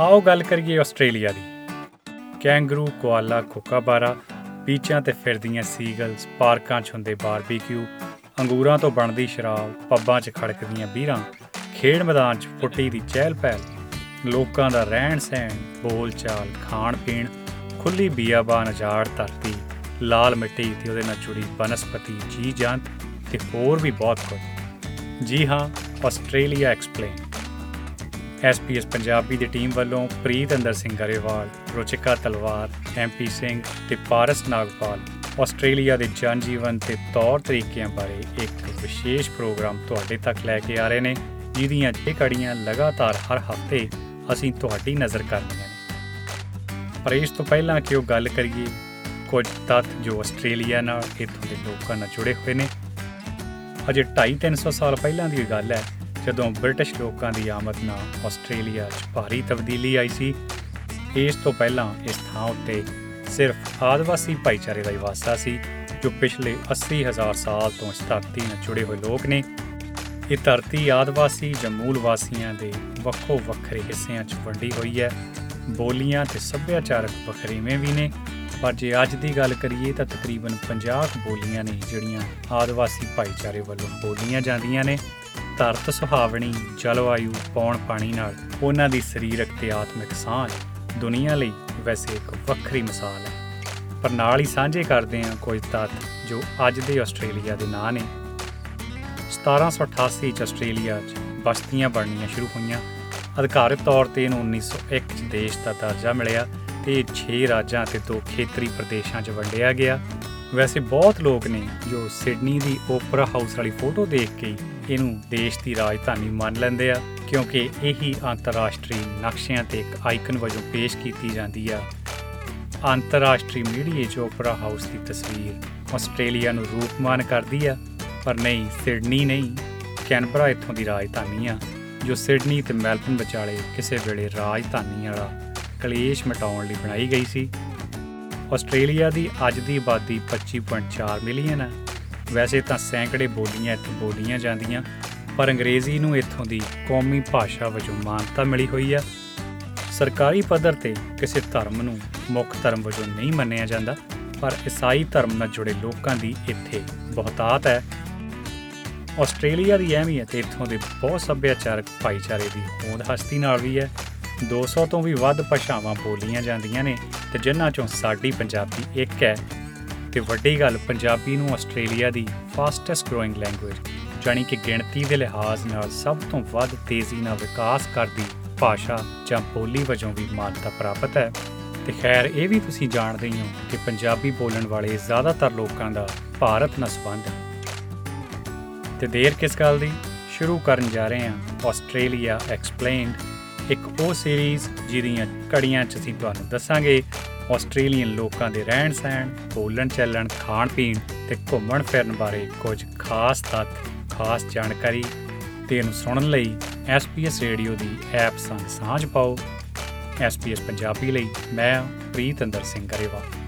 ਆਓ ਗੱਲ ਕਰੀਏ ਆਸਟ੍ਰੇਲੀਆ ਦੀ। ਕੈਂਗਰੂ, ਕੋਆਲਾ ਕੋਕਾਬਾਰਾ ਬੀਚਾਂ ਤੇ ਫਿਰਦੀਆਂ ਸੀਗਲਸ ਪਾਰਕਾਂ 'ਚ ਹੁੰਦੇ ਬਾਰਬੀਕਿਊ, ਅੰਗੂਰਾਂ ਤੋਂ ਬਣਦੀ ਸ਼ਰਾਬ, ਪੱਬਾਂ 'ਚ ਖੜਕਦੀਆਂ ਬੀਰਾਂ, ਖੇਡ ਮੈਦਾਨ 'ਚ ਫੁੱਟੀ ਦੀ ਚਹਿਲ ਪਹਿਲ, ਲੋਕਾਂ ਦਾ ਰਹਿਣ ਸਹਿਣ, ਬੋਲ ਚਾਲ, ਖਾਣ ਪੀਣ ਖੁੱਲੀ ਬੀਆਬਾਨ ਅਜਾੜ ਧਰਤੀ, ਲਾਲ ਮਿੱਟੀ ਤੇ ਉਹਦੇ ਨਾਲ ਜੁੜੀ ਬਨਸਪਤੀ ਜੀ ਜਾਂਤ ਤੇ ਹੋਰ ਵੀ ਬਹੁਤ ਕੁਝ। ਜੀ ਹਾਂ, ਆਸਟ੍ਰੇਲੀਆ ਐਕਸਪਲੇਨ। ਐਸਪੀਐਸ ਪੰਜਾਬੀ ਦੀ ਟੀਮ ਵੱਲੋਂ ਪ੍ਰੀਤ ਅੰਦਰ ਸਿੰਘ ਗਰੇਵਾਲ, ਰੋਚਿਕਾ ਤਲਵਾਰ, ਐਮਪੀ ਸਿੰਘ ਤੇ ਪਾਰਸ ਨਾਗਪਾਲ ਆਸਟ੍ਰੇਲੀਆ ਦੇ ਜਨ ਜੀਵਨ ਤੇ ਤੌਰ ਤਰੀਕਿਆਂ ਬਾਰੇ ਇੱਕ ਵਿਸ਼ੇਸ਼ ਪ੍ਰੋਗਰਾਮ ਤੁਹਾਡੇ ਤੱਕ ਲੈ ਕੇ ਆ ਰਹੇ ਨੇ, ਜਿਹਦੀਆਂ ਇਹ ਕੜੀਆਂ ਲਗਾਤਾਰ ਹਰ ਹਫ਼ਤੇ ਅਸੀਂ ਤੁਹਾਡੀ ਨਜ਼ਰ ਕਰਨੀਆਂ ਨੇ। ਪਰ ਇਸ ਤੋਂ ਪਹਿਲਾਂ ਕਿ ਉਹ ਗੱਲ ਕਰੀਏ, ਕੁਝ ਤੱਤ ਜੋ ਆਸਟ੍ਰੇਲੀਆ ਨਾਲ ਇੱਥੋਂ ਦੇ ਲੋਕਾਂ ਨਾਲ ਜੁੜੇ ਹੋਏ ਨੇ। ਅਜੇ 2.5-300 ਸਾਲ ਪਹਿਲਾਂ ਦੀ ਗੱਲ ਹੈ ਜਦੋਂ ਬ੍ਰਿਟਿਸ਼ ਲੋਕਾਂ ਦੀ ਆਮਦ ਨਾਲ ਆਸਟ੍ਰੇਲੀਆ 'ਚ ਭਾਰੀ ਤਬਦੀਲੀ ਆਈ ਸੀ, ਇਸ ਤੋਂ ਪਹਿਲਾਂ ਇਸ ਥਾਂ ਉੱਤੇ ਸਿਰਫ ਆਦਿਵਾਸੀ ਭਾਈਚਾਰੇ ਦਾ ਹੀ ਵਾਸਾ ਸੀ, ਜੋ ਪਿਛਲੇ 80000 ਸਾਲ ਤੋਂ ਇਸ ਧਰਤੀ ਨਾਲ ਜੁੜੇ ਹੋਏ ਲੋਕ ਨੇ। ਇਹ ਧਰਤੀ ਆਦਿਵਾਸੀ ਜਾਂ ਮੂਲ ਵਾਸੀਆਂ ਦੇ ਵੱਖੋ ਵੱਖਰੇ ਹਿੱਸਿਆਂ 'ਚ ਵੰਡੀ ਹੋਈ ਹੈ। ਬੋਲੀਆਂ ਤੇ ਸੱਭਿਆਚਾਰਕ ਵੱਖਰੇਵੇਂ ਵੀ ਨੇ। ਪਰ ਜੇ ਅੱਜ ਦੀ ਗੱਲ ਕਰੀਏ ਤਾਂ ਤਕਰੀਬਨ 50 ਬੋਲੀਆਂ ਨੇ, ਜਿਹੜੀਆਂ ਆਦਿਵਾਸੀ ਭਾਈਚਾਰੇ ਵੱਲੋਂ ਬੋਲੀਆਂ ਜਾਂਦੀਆਂ ਨੇ। ਧਰਤ ਸੁਹਾਵਣੀ, ਜਲਵਾਯੂ, ਪੌਣ ਪਾਣੀ ਨਾਲ ਉਹਨਾਂ ਦੀ ਸਰੀਰਕ ਤੇ ਆਤਮਿਕ ਸਾਂਝ ਦੁਨੀਆ ਲਈ ਵੈਸੇ ਇੱਕ ਵੱਖਰੀ ਮਿਸਾਲ ਹੈ। ਪਰ ਨਾਲ ਹੀ ਸਾਂਝੇ ਕਰਦੇ ਹਾਂ ਕੁਝ ਤੱਤ ਜੋ ਅੱਜ ਦੇ ਆਸਟ੍ਰੇਲੀਆ ਦੇ ਨਾਂ ਨੇ। 1788 ਚ ਆਸਟ੍ਰੇਲੀਆ 'ਚ ਬਸਤੀਆਂ ਬਣਨੀਆਂ ਸ਼ੁਰੂ ਹੋਈਆਂ। ਅਧਿਕਾਰਤ ਤੌਰ ਤੇ ਇਹਨੂੰ 1901 ਚ ਦੇਸ਼ ਦਾ ਦਰਜਾ ਮਿਲਿਆ ਤੇ 6 ਰਾਜਾਂ ਤੇ ਦੋ ਖੇਤਰੀ ਪ੍ਰਦੇਸ਼ਾਂ 'ਚ ਵੰਡਿਆ ਗਿਆ। ਵੈਸੇ ਬਹੁਤ ਲੋਕ ਨੇ ਜੋ ਸਿਡਨੀ ਦੀ ਓਪਰਾ ਹਾਊਸ ਵਾਲੀ ਫੋਟੋ ਦੇਖ ਕੇ ਇਹਨੂੰ ਦੇਸ਼ ਦੀ ਰਾਜਧਾਨੀ ਮੰਨ ਲੈਂਦੇ ਆ, ਕਿਉਂਕਿ ਇਹੀ ਅੰਤਰਰਾਸ਼ਟਰੀ ਨਕਸ਼ਿਆਂ ਤੇ ਇੱਕ ਆਈਕਨ ਵਜੋਂ ਪੇਸ਼ ਕੀਤੀ ਜਾਂਦੀ ਆ। ਅੰਤਰਰਾਸ਼ਟਰੀ ਮੀਡੀਆ 'ਚ ਓਪਰਾ ਹਾਊਸ ਦੀ ਤਸਵੀਰ ਆਸਟ੍ਰੇਲੀਆ ਨੂੰ ਰੂਪਮਾਨ ਕਰਦੀ ਆ, ਪਰ ਨਹੀਂ, ਸਿਡਨੀ ਨਹੀਂ, ਕੈਨਬਰਾ ਇੱਥੋਂ ਦੀ ਰਾਜਧਾਨੀ ਆ, ਜੋ ਸਿਡਨੀ ਤੇ ਮੈਲਬਨ ਵਿਚਾਲੇ ਕਿਸੇ ਵੇਲੇ ਰਾਜਧਾਨੀ ਵਾਲਾ ਕਲੇਸ਼ ਮਿਟਾਉਣ ਲਈ ਬਣਾਈ ਗਈ ਸੀ। ਆਸਟ੍ਰੇਲੀਆ ਦੀ ਅੱਜ ਦੀ ਆਬਾਦੀ 25.4 ਮਿਲੀਅਨ ਹੈ। ਵੈਸੇ ਤਾਂ ਸੈਂਕੜੇ ਬੋਲੀਆਂ ਇੱਥੇ ਬੋਲੀਆਂ ਜਾਂਦੀਆਂ, ਪਰ ਅੰਗਰੇਜ਼ੀ ਨੂੰ ਇੱਥੋਂ ਦੀ ਕੌਮੀ ਭਾਸ਼ਾ ਵਜੋਂ ਮਾਨਤਾ ਮਿਲੀ ਹੋਈ ਹੈ। ਸਰਕਾਰੀ ਪੱਧਰ ਤੇ ਕਿਸੇ ਧਰਮ ਨੂੰ ਮੁੱਖ ਧਰਮ ਵਜੋਂ ਨਹੀਂ ਮੰਨਿਆ ਜਾਂਦਾ, ਪਰ ਈਸਾਈ ਧਰਮ ਨਾਲ ਜੁੜੇ ਲੋਕਾਂ ਦੀ ਇੱਥੇ ਬਹੁਤਾਤ ਹੈ। ਆਸਟ੍ਰੇਲੀਆ ਦੀ ਅਹਿਮੀਅਤ ਇੱਥੋਂ ਦੇ ਬਹੁਤ ਸੱਭਿਆਚਾਰਕ ਭਾਈਚਾਰੇ ਦੀ ਹੋਂਦ ਹਸਤੀ ਨਾਲ ਵੀ ਹੈ। 200 ਤੋਂ ਵੀ ਵੱਧ ਭਾਸ਼ਾਵਾਂ ਬੋਲੀਆਂ ਜਾਂਦੀਆਂ ਨੇ ਤੇ ਜਿਨ੍ਹਾਂ ਚੋਂ ਸਾਡੀ ਪੰਜਾਬੀ ਇੱਕ ਹੈ। ਤੇ ਵੱਡੀ ਗੱਲ, ਪੰਜਾਬੀ ਨੂੰ ਆਸਟ੍ਰੇਲੀਆ ਦੀ ਫਾਸਟੈਸਟ ਗਰੋਇੰਗ ਲੈਂਗੁਏਜ ਜਾਨੀ ਕਿ ਗਿਣਤੀ ਦੇ ਲਿਹਾਜ਼ ਨਾਲ ਸਭ ਤੋਂ ਵੱਧ ਤੇਜ਼ੀ ਨਾਲ ਵਿਕਾਸ ਕਰਦੀ ਭਾਸ਼ਾ ਜਾਂ ਬੋਲੀ ਵਜੋਂ ਵੀ ਮਾਨਤਾ ਪ੍ਰਾਪਤ ਹੈ। ਤੇ ਖੈਰ, ਇਹ ਵੀ ਤੁਸੀਂ ਜਾਣਦੇ ਹੀ ਹੋ ਕਿ ਪੰਜਾਬੀ ਬੋਲਣ ਵਾਲੇ ਜ਼ਿਆਦਾਤਰ ਲੋਕਾਂ ਦਾ ਭਾਰਤ ਨਾਲ ਸੰਬੰਧ ਹੈ। ਤੇ ਦੇਰ ਕਿਸ ਗੱਲ ਦੀ? ਸ਼ੁਰੂ ਕਰਨ ਜਾ ਰਹੇ ਹਾਂ। ਆਸਟ੍ਰੇਲੀਆ ਐਕਸਪਲੇਨਡ ਇੱਕ ਉਹ ਸੀਰੀਜ਼ ਜਿਹਦੀਆਂ ਕੜੀਆਂ 'ਚ ਅਸੀਂ ਤੁਹਾਨੂੰ ਦੱਸਾਂਗੇ। ਆਸਟ੍ਰੇਲੀਅਨ ਲੋਕਾਂ ਦੇ ਰਹਿਣ ਸਹਿਣ, ਬੋਲਣ ਚੱਲਣ, ਖਾਣ ਪੀਣ ਤੇ ਘੁੰਮਣ ਫਿਰਨ ਬਾਰੇ ਕੁਝ ਖਾਸ ਤੱਥ, ਖਾਸ ਜਾਣਕਾਰੀ ਤੇ ਇਹਨੂੰ ਸੁਣਨ ਲਈ SPS ਰੇਡੀਓ ਦੀ ਐਪ ਸੰਗ ਸਾਂਝ ਪਾਓ। SPS ਪੰਜਾਬੀ ਲਈ ਮੈਂ ਪ੍ਰੀਤ ਅੰਦਰ ਸਿੰਘ ਗਰੇਵਾਲ।